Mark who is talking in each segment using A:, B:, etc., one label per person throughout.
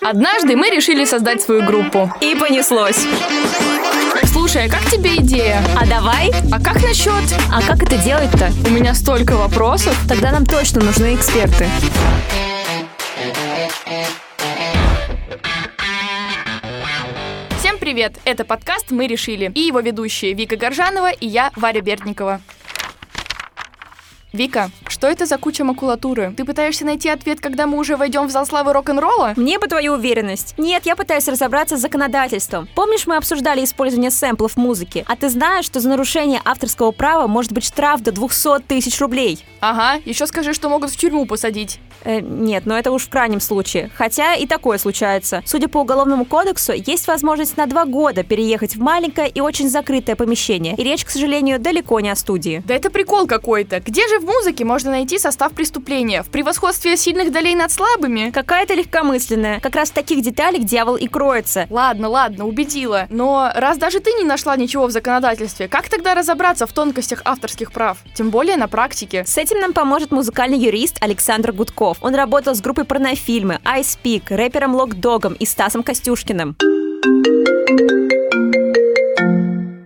A: Однажды мы решили создать свою группу.
B: И понеслось.
A: Слушай, а как тебе идея?
B: А давай?
A: А как насчет?
B: А как это делать-то?
A: У меня столько вопросов.
B: Тогда нам точно нужны эксперты.
A: Всем привет! Это подкаст «Мы решили» и его ведущие Вика Горжанова и я, Варя Бердникова. Вика, что это за куча макулатуры? Ты пытаешься найти ответ, когда мы уже войдем в зал славы рок-н-ролла?
B: Мне бы твою уверенность. Нет, я пытаюсь разобраться с законодательством. Помнишь, мы обсуждали использование сэмплов в музыке? А ты знаешь, что за нарушение авторского права может быть штраф до 200 тысяч рублей?
A: Ага, еще скажи, что могут в тюрьму посадить.
B: Э, нет, но это уж в крайнем случае. Хотя и такое случается. Судя по уголовному кодексу, есть возможность на два года переехать в маленькое и очень закрытое помещение. И речь, к сожалению, далеко не о студии.
A: Да это прикол какой-то. Где же в музыке можно найти состав преступления? В превосходстве сильных долей над слабыми?
B: Какая-то легкомысленная. Как раз в таких деталях дьявол и кроется.
A: Ладно, ладно, убедила. Но раз даже ты не нашла ничего в законодательстве, как тогда разобраться в тонкостях авторских прав? Тем более на практике.
B: С этим нам поможет музыкальный юрист Александр Гудков. Он работал с группой порнофильмы, Ice Peak, рэпером Локдогом и Стасом Костюшкиным.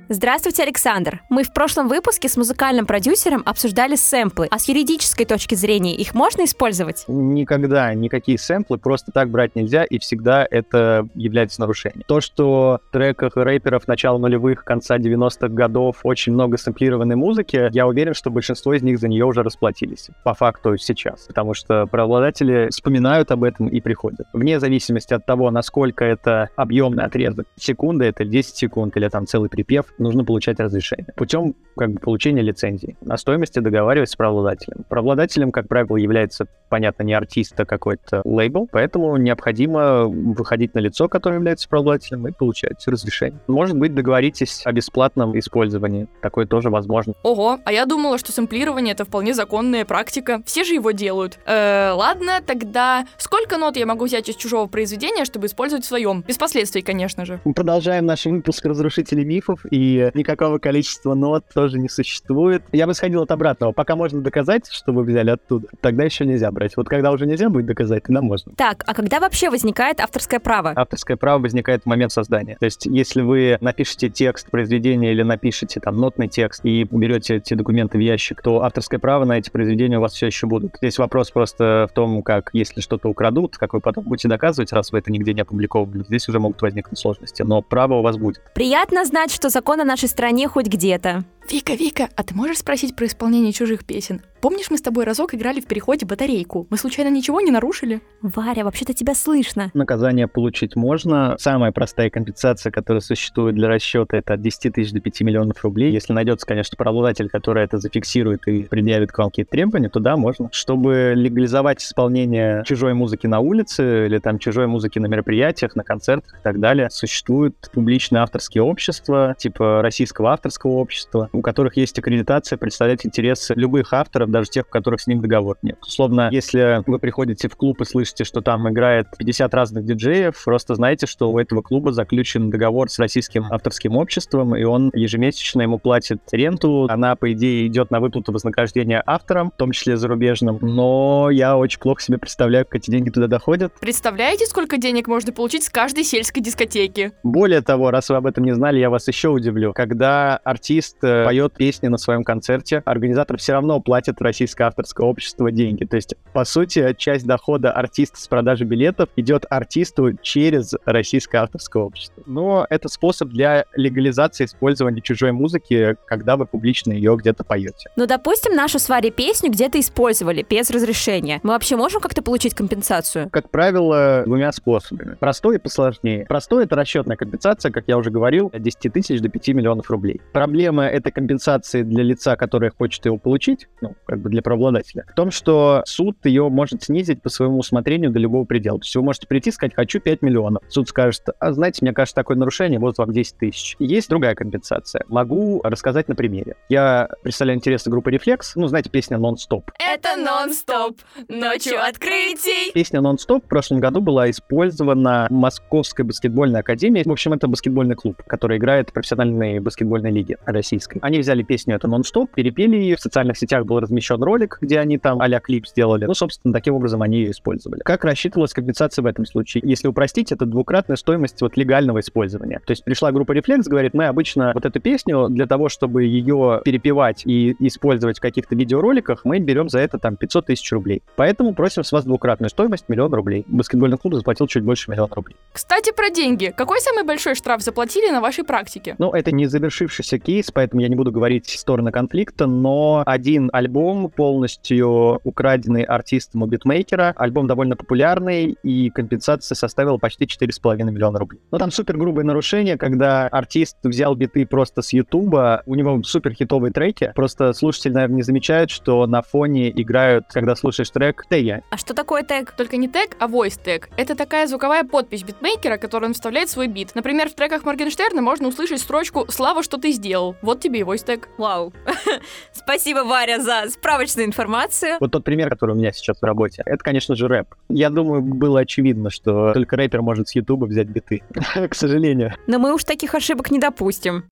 B: Здравствуйте, Александр. Мы в прошлом выпуске с музыкальным продюсером обсуждали сэмплы, а с юридической точки зрения их можно использовать?
C: Никогда никакие сэмплы просто так брать нельзя, и всегда это является нарушением. То, что в треках рэперов начала нулевых, конца 90-х годов очень много сэмплированной музыки, я уверен, что большинство из них за нее уже расплатились. По факту сейчас. Потому что правообладатели вспоминают об этом и приходят. Вне зависимости от того, насколько это объемный отрезок, секунда это 10 секунд или там целый припев, нужно получать разрешение путем как бы, получения лицензии. На стоимости договариваясь с правообладателем. Правообладателем, как правило, является, понятно, не артист, а какой-то лейбл, поэтому необходимо выходить на лицо, которое является правообладателем, и получать разрешение. Может быть, договоритесь о бесплатном использовании. Такое тоже возможно.
A: Ого, а я думала, что сэмплирование это вполне законная практика. Все же его делают. Э, ладно, тогда сколько нот я могу взять из чужого произведения, чтобы использовать в своем? Без последствий, конечно же.
C: Мы продолжаем наш выпуск разрушителей мифов, и никакого количества нот тоже не существует. Я бы сходил от обратного. Пока можно доказать, что вы взяли оттуда, тогда еще нельзя брать. Вот когда уже нельзя будет доказать, тогда можно.
B: Так, а когда вообще возникает авторское право?
C: Авторское право возникает в момент создания. То есть, если вы напишете текст произведения или напишете там нотный текст и уберете эти документы в ящик, то авторское право на эти произведения у вас все еще будут. Здесь вопрос просто в том, как если что-то украдут, как вы потом будете доказывать, раз вы это нигде не опубликовывали, здесь уже могут возникнуть сложности. Но право у вас будет.
B: Приятно знать, что закон о нашей стране хоть где-то.
A: Вика, Вика, а ты можешь спросить про исполнение чужих песен? Помнишь, мы с тобой разок играли в переходе батарейку? Мы случайно ничего не нарушили?
B: Варя, вообще-то тебя слышно.
C: Наказание получить можно. Самая простая компенсация, которая существует для расчета, это от 10 тысяч до 5 миллионов рублей. Если найдется, конечно, правообладатель, который это зафиксирует и предъявит к вам какие-то требования, то да, можно. Чтобы легализовать исполнение чужой музыки на улице или там чужой музыки на мероприятиях, на концертах и так далее, существуют публичные авторские общества, типа Российского авторского общества, у которых есть аккредитация представлять интересы любых авторов, даже тех, у которых с ним договор нет. Условно, если вы приходите в клуб и слышите, что там играет 50 разных диджеев, просто знайте, что у этого клуба заключен договор с российским авторским обществом, и он ежемесячно ему платит ренту. Она, по идее, идет на выплату вознаграждения авторам, в том числе зарубежным. Но я очень плохо себе представляю, как эти деньги туда доходят.
A: Представляете, сколько денег можно получить с каждой сельской дискотеки?
C: Более того, раз вы об этом не знали, я вас еще удивлю. Когда артист э, поет песни на своем концерте, организатор все равно платит российское авторское общество деньги. То есть, по сути, часть дохода артиста с продажи билетов идет артисту через российское авторское общество. Но это способ для легализации использования чужой музыки, когда вы публично ее где-то поете.
B: Ну, допустим, нашу с Варей песню где-то использовали без разрешения. Мы вообще можем как-то получить компенсацию?
C: Как правило, двумя способами. Простой и посложнее. Простой — это расчетная компенсация, как я уже говорил, от 10 тысяч до 5 миллионов рублей. Проблема этой компенсации для лица, которое хочет его получить, ну, как бы для правообладателя, в том, что суд ее может снизить по своему усмотрению до любого предела. То есть вы можете прийти и сказать, хочу 5 миллионов. Суд скажет, а знаете, мне кажется, такое нарушение, вот вам 10 тысяч. Есть другая компенсация. Могу рассказать на примере. Я представляю интересы группы Reflex. Ну, знаете, песня «Нон-стоп».
A: Это нон-стоп, ночью открытий.
C: Песня «Нон-стоп» в прошлом году была использована Московской баскетбольной академией. В общем, это баскетбольный клуб, который играет в профессиональной баскетбольной лиге российской. Они взяли песню эту нон-стоп, перепели ее, в социальных сетях был размещен ролик, где они там а клип сделали. Ну, собственно, таким образом они ее использовали. Как рассчитывалась компенсация в этом случае? Если упростить, это двукратная стоимость вот легального использования. То есть пришла группа Reflex, говорит, мы обычно вот эту песню для того, чтобы ее перепевать и использовать в каких-то видеороликах, мы берем за это там 500 тысяч рублей. Поэтому просим с вас двукратную стоимость миллион рублей. Баскетбольный клуб заплатил чуть больше миллиона рублей.
A: Кстати, про деньги. Какой самый большой штраф заплатили на вашей практике?
C: Ну, это не завершившийся кейс, поэтому я не буду говорить стороны конфликта, но один альбом полностью украденный артистом у битмейкера, альбом довольно популярный, и компенсация составила почти 4,5 миллиона рублей. Но там супер грубое нарушение, когда артист взял биты просто с Ютуба, у него супер хитовые треки, просто слушатель, наверное, не замечает, что на фоне играют, когда слушаешь трек, теги.
B: А что такое тег?
A: Только не тег, а voice тег. Это такая звуковая подпись битмейкера, которую он вставляет в свой бит. Например, в треках Моргенштерна можно услышать строчку «Слава, что ты сделал». Вот тебе и voice тег.
B: Вау. Спасибо, Варя, за справочную информацию.
C: Вот тот пример, который у меня сейчас в работе, это, конечно же, рэп. Я думаю, было очевидно, что только рэпер может с Ютуба взять биты. К сожалению.
B: Но мы уж таких ошибок не допустим.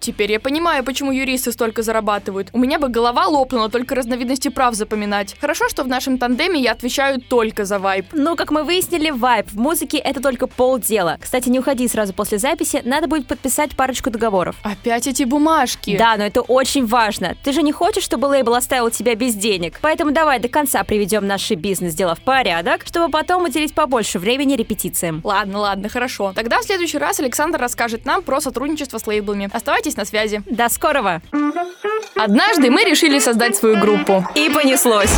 A: Теперь я понимаю, почему юристы столько зарабатывают. У меня бы голова лопнула только разновидности прав запоминать. Хорошо, что в нашем тандеме я отвечаю только за вайп.
B: Ну, как мы выяснили, вайп в музыке — это только полдела. Кстати, не уходи сразу после записи, надо будет подписать парочку договоров.
A: Опять эти бумажки.
B: Да, но это очень важно. Ты же не хочешь, чтобы лейбл оставил тебя без денег. Поэтому давай до конца приведем наши бизнес-дела в порядок, чтобы потом уделить побольше времени репетициям.
A: Ладно, ладно, хорошо. Тогда в следующий раз Александр расскажет нам про сотрудничество с лейблами. Оставайтесь на связи.
B: До скорого!
A: Однажды мы решили создать свою группу.
B: И понеслось.